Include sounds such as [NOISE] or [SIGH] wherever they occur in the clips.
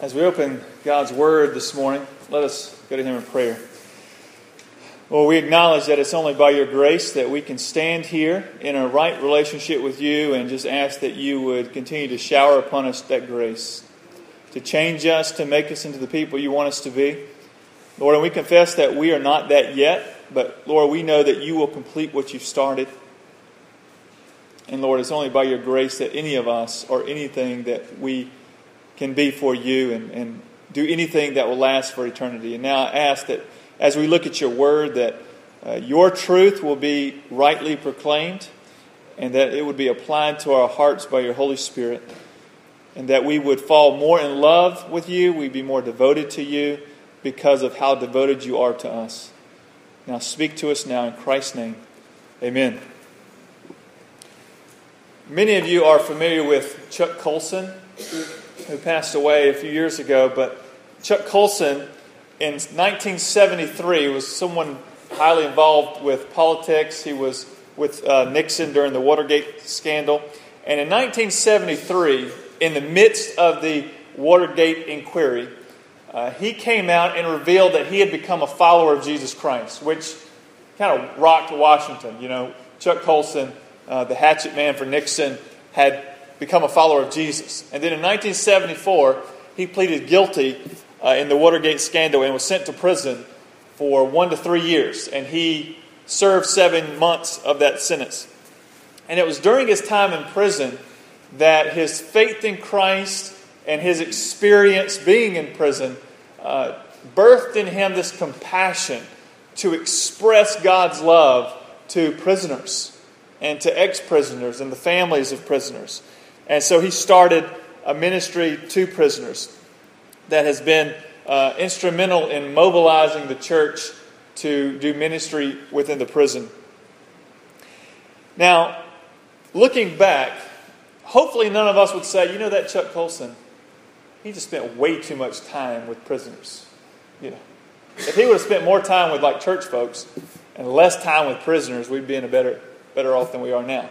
As we open God's Word this morning, let us go to Him in prayer. Well, we acknowledge that it's only by your grace that we can stand here in a right relationship with you and just ask that you would continue to shower upon us that grace, to change us, to make us into the people you want us to be. Lord, and we confess that we are not that yet, but Lord, we know that you will complete what you've started. And Lord, it's only by your grace that any of us or anything that we can be for you and, and do anything that will last for eternity. And now I ask that as we look at your word, that uh, your truth will be rightly proclaimed and that it would be applied to our hearts by your Holy Spirit. And that we would fall more in love with you, we'd be more devoted to you because of how devoted you are to us. Now speak to us now in Christ's name. Amen. Many of you are familiar with Chuck Colson who passed away a few years ago, but Chuck Colson in 1973 was someone highly involved with politics. He was with uh, Nixon during the Watergate scandal. And in 1973, in the midst of the Watergate inquiry, uh, he came out and revealed that he had become a follower of Jesus Christ, which kind of rocked Washington. You know, Chuck Colson, uh, the hatchet man for Nixon, had become a follower of Jesus. And then in 1974, he pleaded guilty uh, in the Watergate scandal and was sent to prison for one to three years. And he served seven months of that sentence. And it was during his time in prison that his faith in Christ and his experience being in prison uh, birthed in him this compassion to express God's love to prisoners and to ex prisoners and the families of prisoners. And so he started a ministry to prisoners that has been uh, instrumental in mobilizing the church to do ministry within the prison. Now, looking back, hopefully none of us would say, you know, that Chuck Colson, he just spent way too much time with prisoners. You know, if he would have spent more time with like church folks and less time with prisoners, we'd be in a better better off than we are now.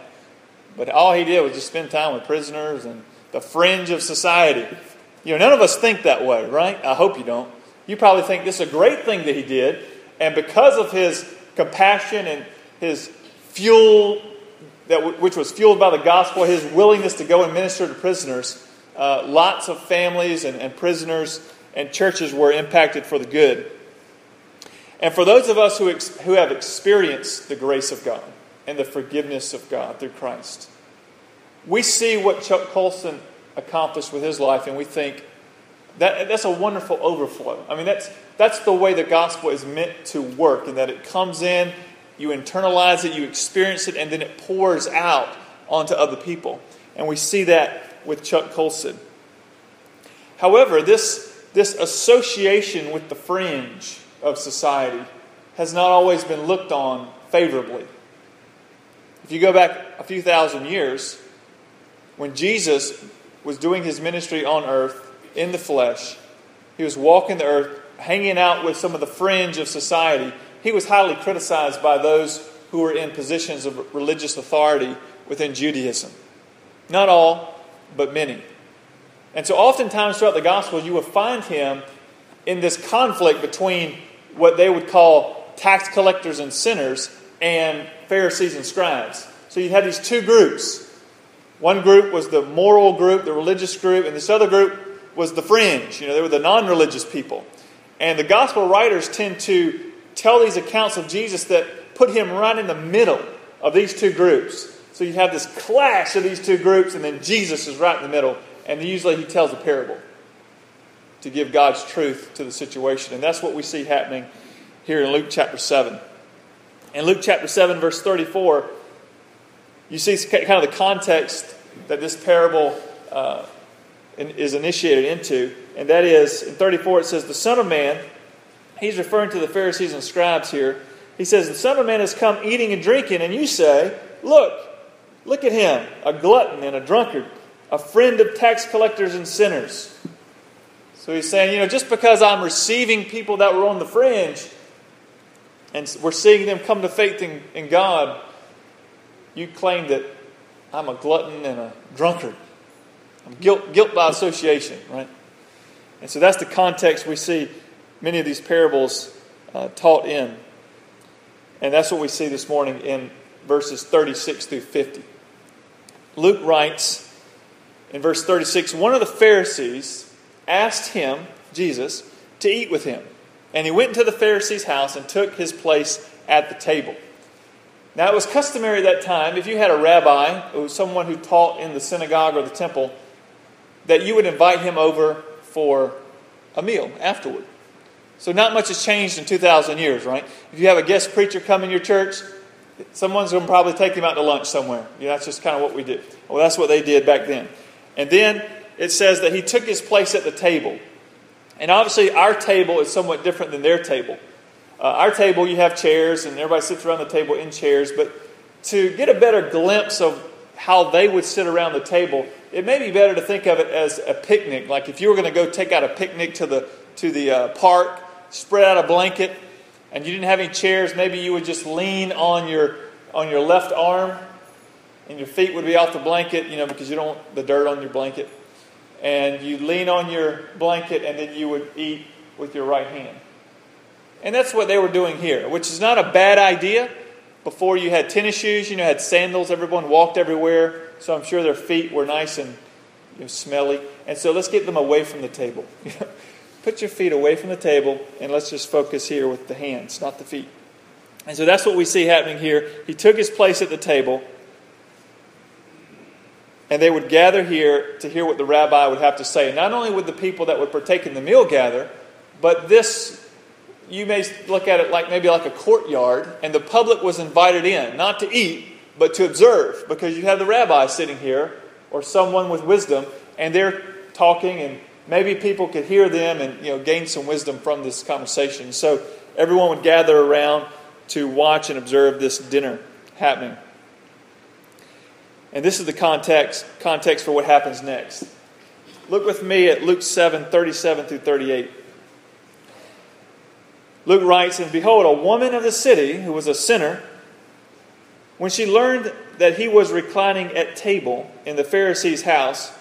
But all he did was just spend time with prisoners and the fringe of society. You know, none of us think that way, right? I hope you don't. You probably think this is a great thing that he did, and because of his compassion and his fuel, that which was fueled by the gospel, his willingness to go and minister to prisoners, uh, lots of families and, and prisoners and churches were impacted for the good. And for those of us who, ex- who have experienced the grace of God, and the forgiveness of God through Christ. We see what Chuck Colson accomplished with his life, and we think that that's a wonderful overflow. I mean, that's that's the way the gospel is meant to work, in that it comes in, you internalize it, you experience it, and then it pours out onto other people. And we see that with Chuck Colson. However, this, this association with the fringe of society has not always been looked on favorably. If you go back a few thousand years, when Jesus was doing his ministry on earth in the flesh, he was walking the earth, hanging out with some of the fringe of society. He was highly criticized by those who were in positions of religious authority within Judaism. Not all, but many. And so, oftentimes throughout the Gospel, you will find him in this conflict between what they would call tax collectors and sinners and Pharisees and scribes. So you had these two groups. One group was the moral group, the religious group, and this other group was the fringe. You know, they were the non religious people. And the gospel writers tend to tell these accounts of Jesus that put him right in the middle of these two groups. So you have this clash of these two groups, and then Jesus is right in the middle. And usually he tells a parable to give God's truth to the situation. And that's what we see happening here in Luke chapter 7. In Luke chapter 7, verse 34, you see kind of the context that this parable uh, is initiated into. And that is, in 34, it says, The Son of Man, he's referring to the Pharisees and scribes here. He says, The Son of Man has come eating and drinking, and you say, Look, look at him, a glutton and a drunkard, a friend of tax collectors and sinners. So he's saying, you know, just because I'm receiving people that were on the fringe, and we're seeing them come to faith in, in God, you claim that I'm a glutton and a drunkard. I'm guilt, guilt by association, right? And so that's the context we see many of these parables uh, taught in. And that's what we see this morning in verses 36 through 50. Luke writes in verse 36 one of the Pharisees asked him, Jesus, to eat with him. And he went into the Pharisee's house and took his place at the table. Now, it was customary at that time, if you had a rabbi, or someone who taught in the synagogue or the temple, that you would invite him over for a meal afterward. So, not much has changed in 2,000 years, right? If you have a guest preacher come in your church, someone's going to probably take him out to lunch somewhere. That's just kind of what we do. Well, that's what they did back then. And then it says that he took his place at the table. And obviously, our table is somewhat different than their table. Uh, our table, you have chairs, and everybody sits around the table in chairs. But to get a better glimpse of how they would sit around the table, it may be better to think of it as a picnic. Like if you were going to go take out a picnic to the to the uh, park, spread out a blanket, and you didn't have any chairs, maybe you would just lean on your on your left arm, and your feet would be off the blanket, you know, because you don't want the dirt on your blanket. And you lean on your blanket, and then you would eat with your right hand. And that's what they were doing here, which is not a bad idea. Before you had tennis shoes, you know, had sandals, everyone walked everywhere, so I'm sure their feet were nice and you know, smelly. And so let's get them away from the table. [LAUGHS] Put your feet away from the table, and let's just focus here with the hands, not the feet. And so that's what we see happening here. He took his place at the table, and they would gather here to hear what the rabbi would have to say. Not only would the people that would partake in the meal gather, but this you may look at it like maybe like a courtyard, and the public was invited in, not to eat, but to observe, because you have the rabbi sitting here, or someone with wisdom, and they're talking, and maybe people could hear them and you know gain some wisdom from this conversation. So everyone would gather around to watch and observe this dinner happening. And this is the context, context for what happens next. Look with me at Luke 7 37 through 38. Luke writes, And behold, a woman of the city who was a sinner, when she learned that he was reclining at table in the Pharisee's house,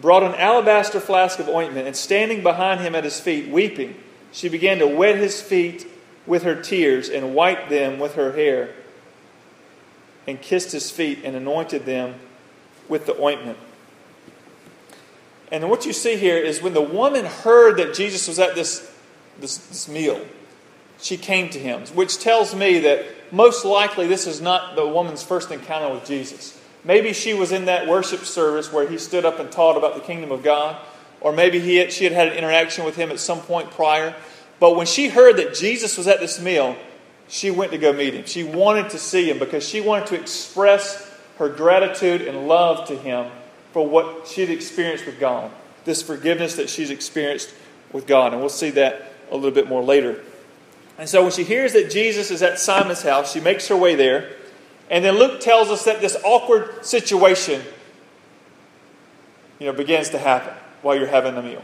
brought an alabaster flask of ointment, and standing behind him at his feet, weeping, she began to wet his feet with her tears and wiped them with her hair, and kissed his feet and anointed them with the ointment. And what you see here is when the woman heard that Jesus was at this, this, this meal, she came to him, which tells me that most likely this is not the woman's first encounter with Jesus. Maybe she was in that worship service where he stood up and taught about the kingdom of God, or maybe he had, she had had an interaction with him at some point prior. But when she heard that Jesus was at this meal, she went to go meet him. She wanted to see him because she wanted to express her gratitude and love to him for what she'd experienced with God, this forgiveness that she's experienced with God. And we'll see that a little bit more later. And so when she hears that Jesus is at Simon's house, she makes her way there. And then Luke tells us that this awkward situation you know, begins to happen while you're having the meal.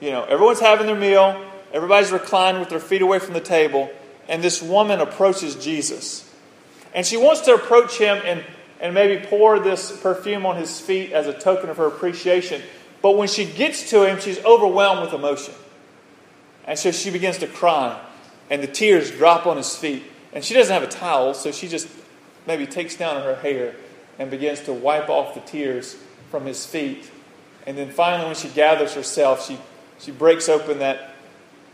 You know, everyone's having their meal, everybody's reclined with their feet away from the table, and this woman approaches Jesus. And she wants to approach him and, and maybe pour this perfume on his feet as a token of her appreciation. But when she gets to him, she's overwhelmed with emotion. And so she begins to cry and the tears drop on his feet. And she doesn't have a towel, so she just maybe takes down her hair and begins to wipe off the tears from his feet. And then finally, when she gathers herself, she, she breaks open that,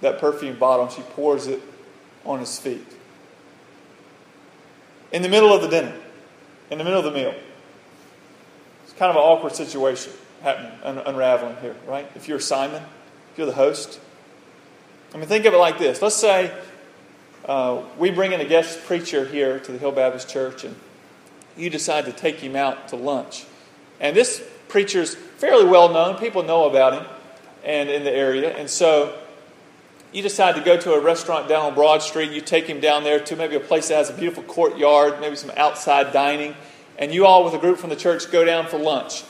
that perfume bottle and she pours it on his feet. In the middle of the dinner, in the middle of the meal. It's kind of an awkward situation happening, un- unraveling here, right? If you're Simon, if you're the host, I mean, think of it like this. Let's say uh, we bring in a guest preacher here to the Hill Baptist Church, and you decide to take him out to lunch. And this preacher's fairly well known. People know about him and in the area. And so you decide to go to a restaurant down on Broad Street. You take him down there to maybe a place that has a beautiful courtyard, maybe some outside dining. And you all, with a group from the church, go down for lunch.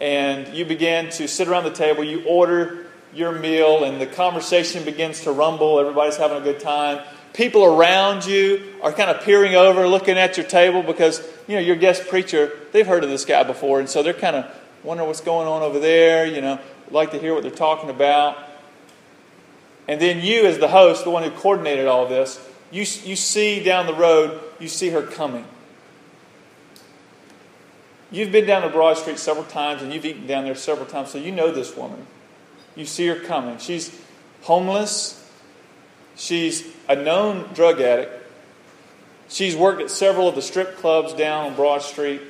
And you begin to sit around the table. You order your meal, and the conversation begins to rumble. Everybody's having a good time. People around you are kind of peering over, looking at your table because you know your guest preacher. They've heard of this guy before, and so they're kind of wondering what's going on over there, you know, like to hear what they're talking about. And then you, as the host, the one who coordinated all this, you, you see down the road, you see her coming. You've been down to Broad Street several times and you've eaten down there several times, so you know this woman. You see her coming. She's homeless. She's a known drug addict. She's worked at several of the strip clubs down on Broad Street,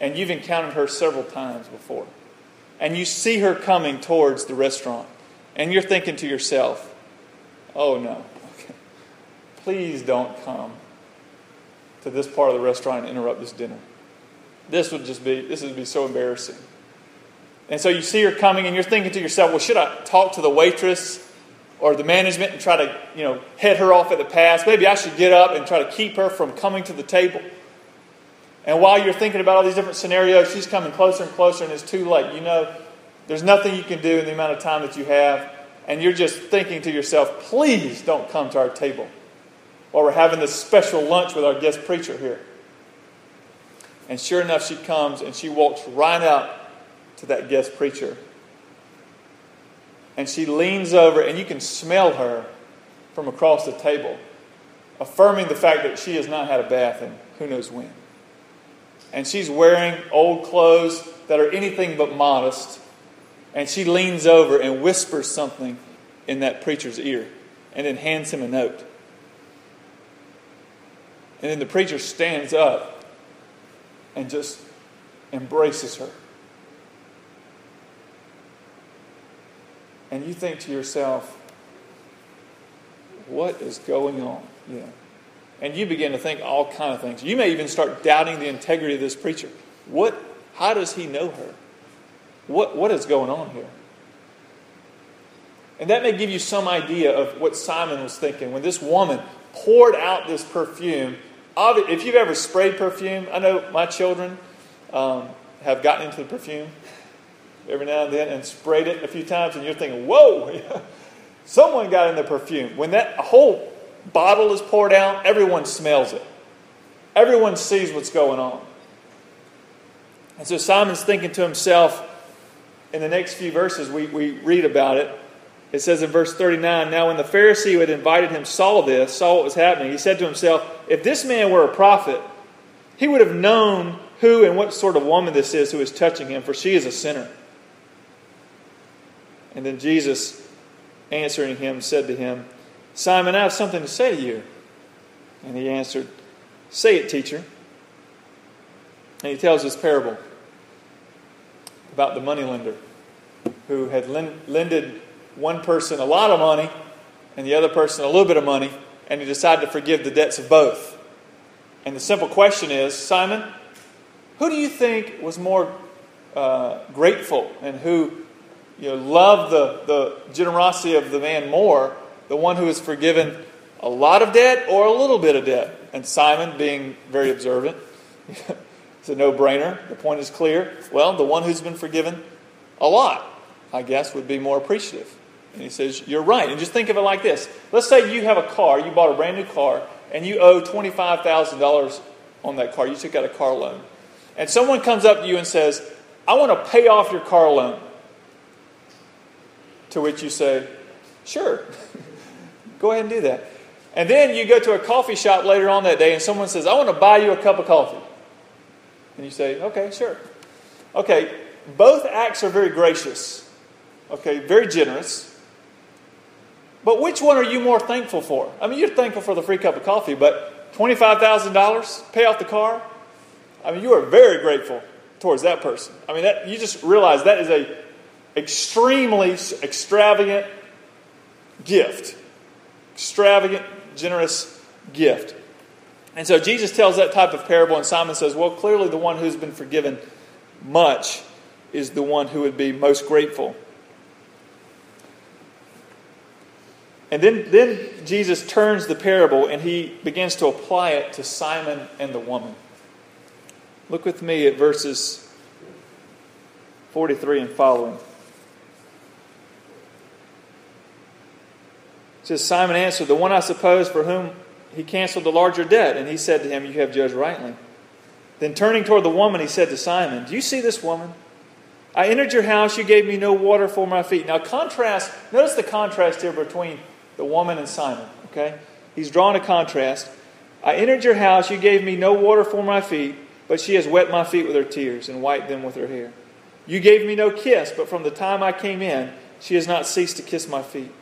and you've encountered her several times before. And you see her coming towards the restaurant, and you're thinking to yourself, oh no, Okay. please don't come to this part of the restaurant and interrupt this dinner. This would just be, this would be so embarrassing. And so you see her coming, and you're thinking to yourself, well, should I talk to the waitress or the management and try to, you know, head her off at the pass. Maybe I should get up and try to keep her from coming to the table. And while you're thinking about all these different scenarios, she's coming closer and closer, and it's too late. You know, there's nothing you can do in the amount of time that you have, and you're just thinking to yourself, please don't come to our table while we're having this special lunch with our guest preacher here. And sure enough, she comes and she walks right up to that guest preacher and she leans over, and you can smell her from across the table, affirming the fact that she has not had a bath in who knows when. And she's wearing old clothes that are anything but modest. And she leans over and whispers something in that preacher's ear and then hands him a note. And then the preacher stands up and just embraces her. and you think to yourself, what is going on? Yeah. And you begin to think all kind of things. You may even start doubting the integrity of this preacher. What how does he know her? What what is going on here? And that may give you some idea of what Simon was thinking when this woman poured out this perfume. If you've ever sprayed perfume, I know my children um, have gotten into the perfume every now and then and sprayed it a few times, and you're thinking, whoa, [LAUGHS] someone got in the perfume. When that whole bottle is poured out, everyone smells it, everyone sees what's going on. And so Simon's thinking to himself, in the next few verses, we, we read about it. It says in verse 39 Now, when the Pharisee who had invited him saw this, saw what was happening, he said to himself, If this man were a prophet, he would have known who and what sort of woman this is who is touching him, for she is a sinner. And then Jesus, answering him, said to him, Simon, I have something to say to you. And he answered, Say it, teacher. And he tells this parable about the moneylender who had lended one person a lot of money and the other person a little bit of money, and he decided to forgive the debts of both. And the simple question is Simon, who do you think was more uh, grateful and who you know, love the, the generosity of the man more, the one who is forgiven a lot of debt or a little bit of debt. And Simon, being very observant, [LAUGHS] it's a no brainer. The point is clear. Well, the one who's been forgiven a lot, I guess, would be more appreciative. And he says, You're right. And just think of it like this. Let's say you have a car, you bought a brand new car, and you owe $25,000 on that car. You took out a car loan. And someone comes up to you and says, I want to pay off your car loan. To which you say, Sure, [LAUGHS] go ahead and do that. And then you go to a coffee shop later on that day and someone says, I want to buy you a cup of coffee. And you say, Okay, sure. Okay, both acts are very gracious, okay, very generous. But which one are you more thankful for? I mean, you're thankful for the free cup of coffee, but $25,000, pay off the car? I mean, you are very grateful towards that person. I mean, that, you just realize that is a extremely extravagant gift. Extravagant, generous gift. And so Jesus tells that type of parable, and Simon says, Well, clearly the one who's been forgiven much is the one who would be most grateful. And then, then Jesus turns the parable and he begins to apply it to Simon and the woman. Look with me at verses 43 and following. It says, Simon answered, The one I suppose for whom he canceled the larger debt. And he said to him, You have judged rightly. Then turning toward the woman, he said to Simon, Do you see this woman? I entered your house, you gave me no water for my feet. Now, contrast, notice the contrast here between the woman and Simon, okay? He's drawn a contrast. I entered your house, you gave me no water for my feet, but she has wet my feet with her tears and wiped them with her hair. You gave me no kiss, but from the time I came in, she has not ceased to kiss my feet.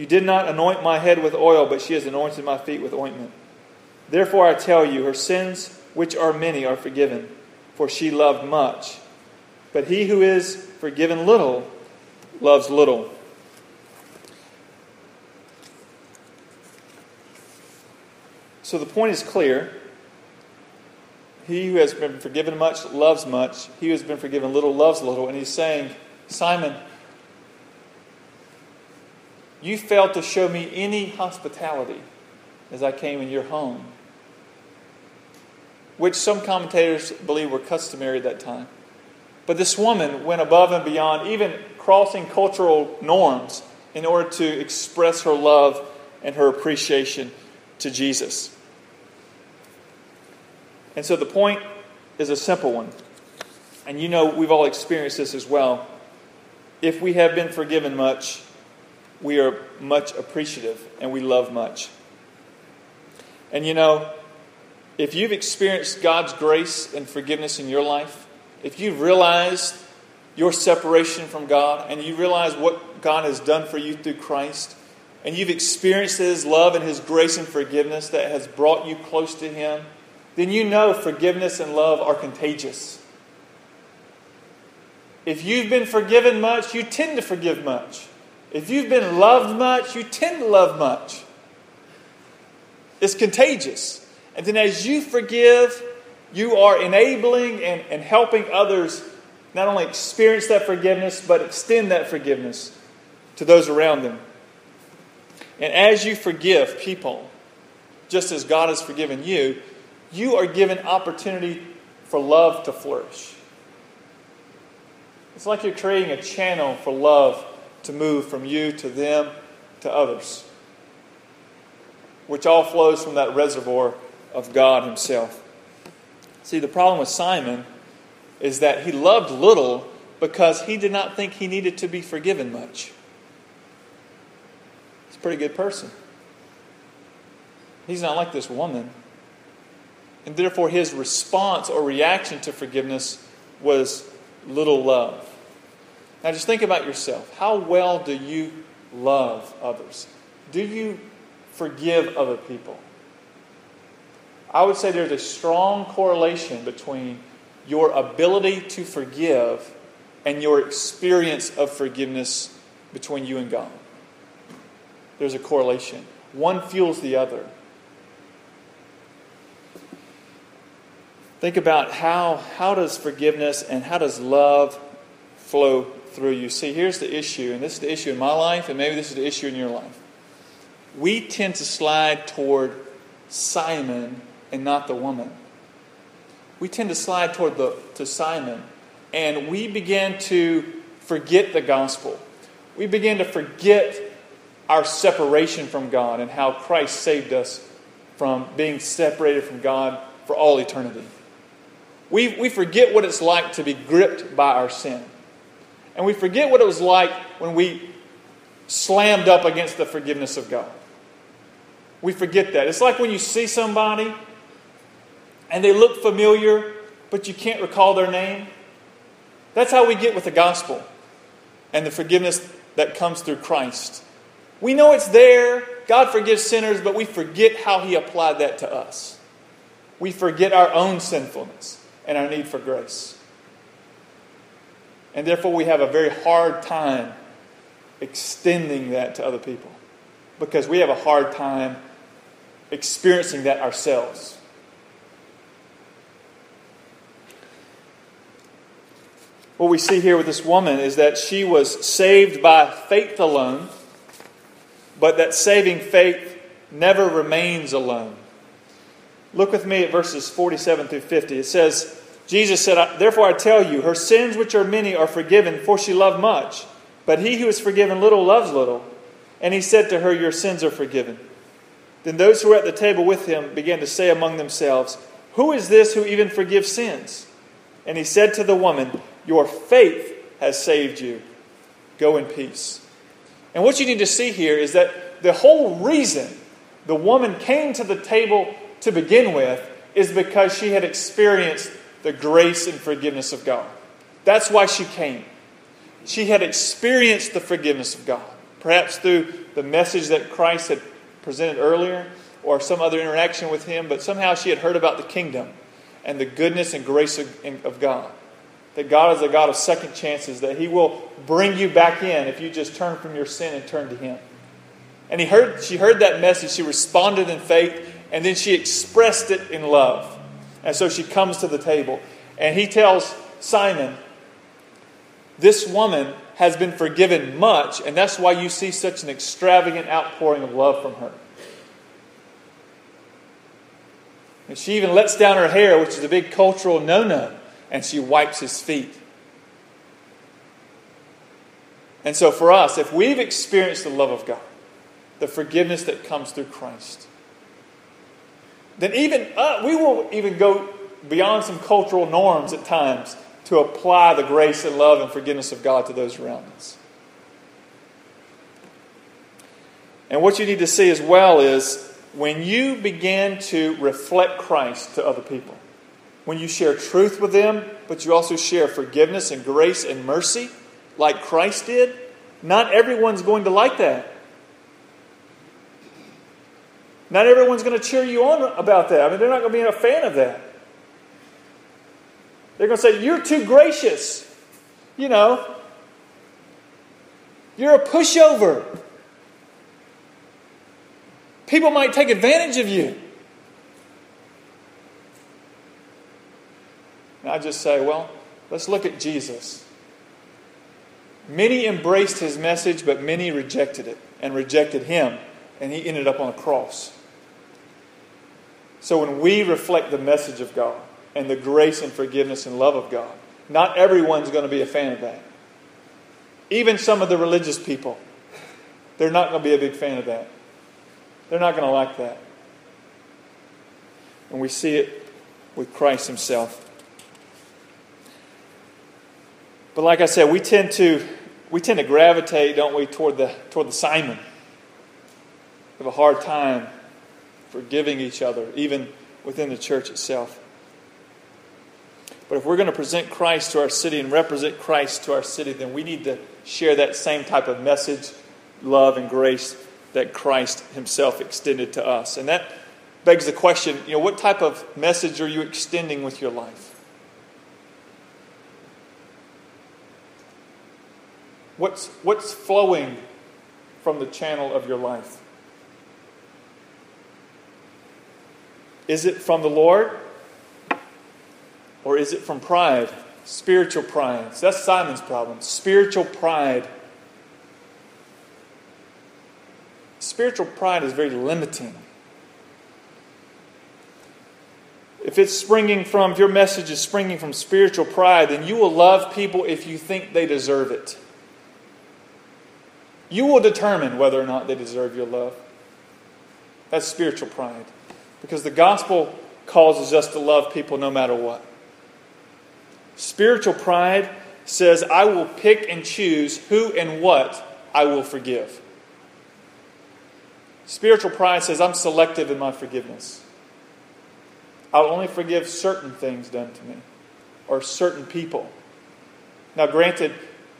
You did not anoint my head with oil, but she has anointed my feet with ointment. Therefore I tell you, her sins, which are many, are forgiven, for she loved much. But he who is forgiven little loves little. So the point is clear. He who has been forgiven much loves much. He who has been forgiven little loves little. And he's saying, Simon, you failed to show me any hospitality as I came in your home, which some commentators believe were customary at that time. But this woman went above and beyond, even crossing cultural norms, in order to express her love and her appreciation to Jesus. And so the point is a simple one. And you know, we've all experienced this as well. If we have been forgiven much, we are much appreciative and we love much. And you know, if you've experienced God's grace and forgiveness in your life, if you've realized your separation from God and you realize what God has done for you through Christ, and you've experienced His love and His grace and forgiveness that has brought you close to Him, then you know forgiveness and love are contagious. If you've been forgiven much, you tend to forgive much. If you've been loved much, you tend to love much. It's contagious. And then as you forgive, you are enabling and, and helping others not only experience that forgiveness, but extend that forgiveness to those around them. And as you forgive people, just as God has forgiven you, you are given opportunity for love to flourish. It's like you're creating a channel for love to move from you to them to others, which all flows from that reservoir of God Himself. See, the problem with Simon is that he loved little because he did not think he needed to be forgiven much. He's a pretty good person. He's not like this woman. And therefore, his response or reaction to forgiveness was little love. Now, just think about yourself. How well do you love others? Do you forgive other people? I would say there's a strong correlation between your ability to forgive and your experience of forgiveness between you and God. There's a correlation. One fuels the other. Think about how, how does forgiveness and how does love flow through you. See, here's the issue, and this is the issue in my life, and maybe this is the issue in your life. We tend to slide toward Simon and not the woman. We tend to slide toward the, to Simon, and we begin to forget the gospel. We begin to forget our separation from God and how Christ saved us from being separated from God for all eternity. We, we forget what it's like to be gripped by our sin. And we forget what it was like when we slammed up against the forgiveness of God. We forget that. It's like when you see somebody and they look familiar, but you can't recall their name. That's how we get with the gospel and the forgiveness that comes through Christ. We know it's there. God forgives sinners, but we forget how He applied that to us. We forget our own sinfulness and our need for grace. And therefore, we have a very hard time extending that to other people because we have a hard time experiencing that ourselves. what we see here with this woman is that she was saved by faith alone, but that saving faith never remains alone. Look with me at verses 47 through 50. It says, Jesus said, Therefore I tell you, her sins, which are many, are forgiven, for she loved much. But he who is forgiven little loves little. And he said to her, Your sins are forgiven. Then those who were at the table with him began to say among themselves, Who is this who even forgives sins? And he said to the woman, Your faith has saved you. Go in peace. And what you need to see here is that the whole reason the woman came to the table to begin with is because she had experienced the grace and forgiveness of God. That's why she came. She had experienced the forgiveness of God, perhaps through the message that Christ had presented earlier or some other interaction with him, but somehow she had heard about the kingdom and the goodness and grace of, of God. That God is a God of second chances, that He will bring you back in if you just turn from your sin and turn to Him. And he heard, she heard that message, she responded in faith, and then she expressed it in love. And so she comes to the table. And he tells Simon, This woman has been forgiven much, and that's why you see such an extravagant outpouring of love from her. And she even lets down her hair, which is a big cultural no no, and she wipes his feet. And so, for us, if we've experienced the love of God, the forgiveness that comes through Christ, then even uh, we will even go beyond some cultural norms at times to apply the grace and love and forgiveness of God to those around us. And what you need to see as well is when you begin to reflect Christ to other people, when you share truth with them, but you also share forgiveness and grace and mercy like Christ did, not everyone's going to like that. Not everyone's going to cheer you on about that. I mean, they're not going to be a fan of that. They're going to say, You're too gracious. You know, you're a pushover. People might take advantage of you. And I just say, Well, let's look at Jesus. Many embraced his message, but many rejected it and rejected him, and he ended up on a cross. So when we reflect the message of God and the grace and forgiveness and love of God, not everyone's going to be a fan of that. Even some of the religious people, they're not going to be a big fan of that. They're not going to like that. And we see it with Christ Himself. But like I said, we tend to we tend to gravitate, don't we, toward the toward the Simon. We have a hard time forgiving each other, even within the church itself. But if we're going to present Christ to our city and represent Christ to our city, then we need to share that same type of message, love, and grace that Christ Himself extended to us. And that begs the question you know, what type of message are you extending with your life? What's, what's flowing from the channel of your life? Is it from the Lord? Or is it from pride? Spiritual pride. So that's Simon's problem. Spiritual pride. Spiritual pride is very limiting. If it's springing from, if your message is springing from spiritual pride, then you will love people if you think they deserve it. You will determine whether or not they deserve your love. That's spiritual pride. Because the gospel causes us to love people no matter what. Spiritual pride says, I will pick and choose who and what I will forgive. Spiritual pride says, I'm selective in my forgiveness. I'll only forgive certain things done to me or certain people. Now, granted,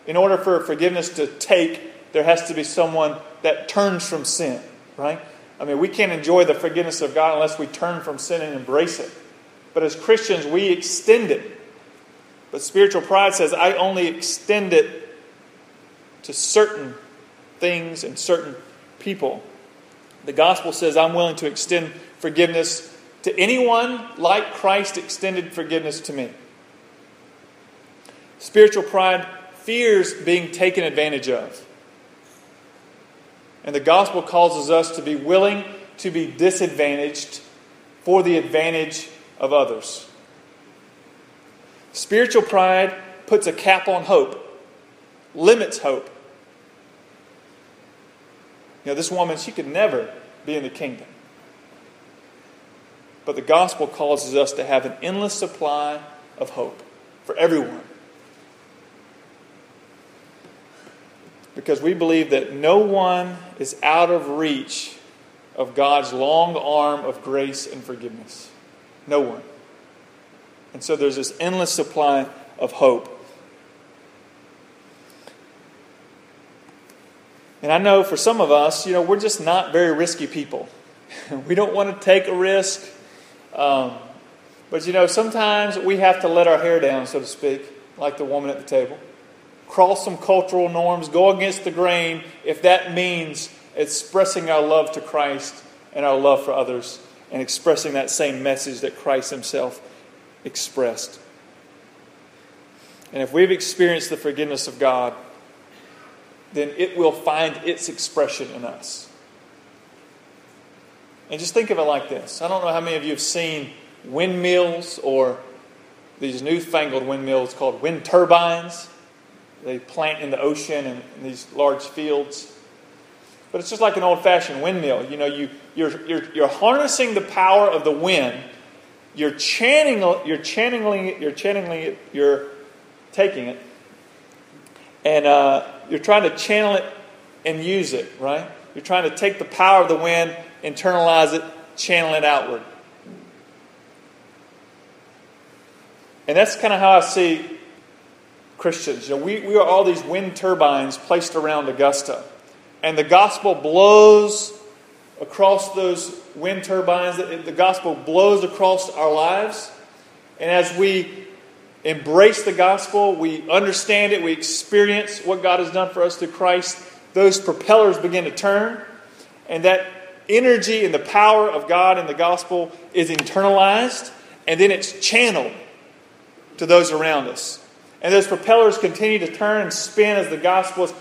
in order for forgiveness to take, there has to be someone that turns from sin, right? I mean, we can't enjoy the forgiveness of God unless we turn from sin and embrace it. But as Christians, we extend it. But spiritual pride says, I only extend it to certain things and certain people. The gospel says, I'm willing to extend forgiveness to anyone like Christ extended forgiveness to me. Spiritual pride fears being taken advantage of. And the gospel causes us to be willing to be disadvantaged for the advantage of others. Spiritual pride puts a cap on hope, limits hope. You know, this woman, she could never be in the kingdom. But the gospel causes us to have an endless supply of hope for everyone. Because we believe that no one is out of reach of God's long arm of grace and forgiveness. No one. And so there's this endless supply of hope. And I know for some of us, you know, we're just not very risky people. [LAUGHS] we don't want to take a risk. Um, but, you know, sometimes we have to let our hair down, so to speak, like the woman at the table. Cross some cultural norms, go against the grain if that means expressing our love to Christ and our love for others and expressing that same message that Christ Himself expressed. And if we've experienced the forgiveness of God, then it will find its expression in us. And just think of it like this I don't know how many of you have seen windmills or these newfangled windmills called wind turbines. They plant in the ocean and these large fields. But it's just like an old fashioned windmill. You know, you, you're, you're, you're harnessing the power of the wind, you're channeling, you're channeling it, you're channeling it, you're taking it, and uh, you're trying to channel it and use it, right? You're trying to take the power of the wind, internalize it, channel it outward. And that's kind of how I see Christians. You know, we, we are all these wind turbines placed around Augusta. And the gospel blows across those wind turbines. The gospel blows across our lives. And as we embrace the gospel, we understand it, we experience what God has done for us through Christ, those propellers begin to turn. And that energy and the power of God in the gospel is internalized. And then it's channeled to those around us. And those propellers continue to turn and spin as the gospel is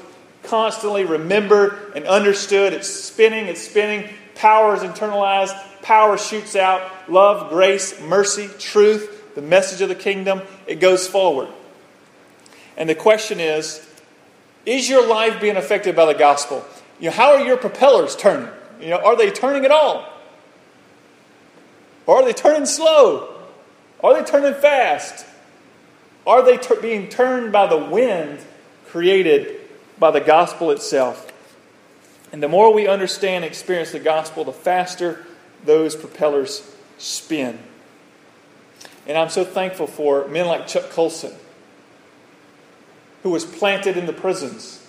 constantly remembered and understood. It's spinning, it's spinning. Power is internalized, power shoots out. Love, grace, mercy, truth, the message of the kingdom, it goes forward. And the question is is your life being affected by the gospel? You know, how are your propellers turning? You know, are they turning at all? Or are they turning slow? Are they turning fast? Are they t- being turned by the wind created by the gospel itself? And the more we understand and experience the gospel, the faster those propellers spin. And I'm so thankful for men like Chuck Colson, who was planted in the prisons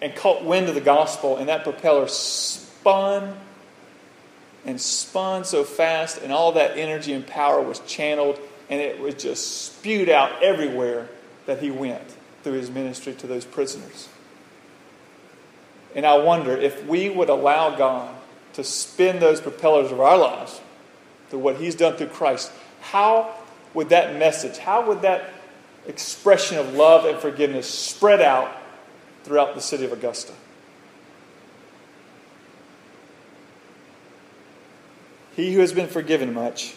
and caught wind of the gospel, and that propeller spun and spun so fast, and all that energy and power was channeled and it was just spewed out everywhere that he went through his ministry to those prisoners. And I wonder if we would allow God to spin those propellers of our lives through what he's done through Christ, how would that message, how would that expression of love and forgiveness spread out throughout the city of Augusta? He who has been forgiven much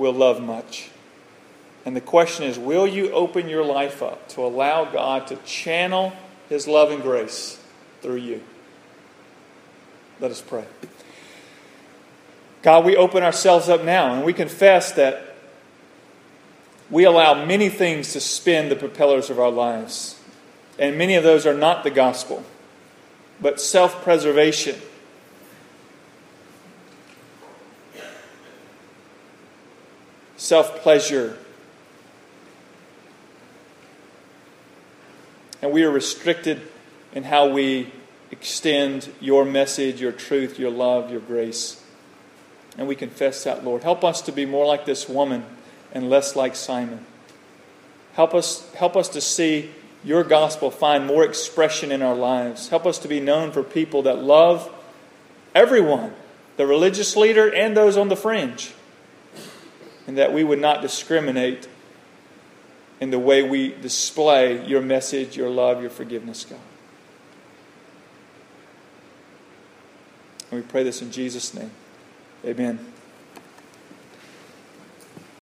will love much. And the question is will you open your life up to allow God to channel His love and grace through you? Let us pray. God, we open ourselves up now and we confess that we allow many things to spin the propellers of our lives. And many of those are not the gospel, but self preservation self pleasure. And we are restricted in how we extend your message, your truth, your love, your grace. And we confess that, Lord. Help us to be more like this woman and less like Simon. Help us, help us to see your gospel find more expression in our lives. Help us to be known for people that love everyone, the religious leader and those on the fringe and that we would not discriminate in the way we display your message, your love, your forgiveness, God. And we pray this in Jesus' name. Amen.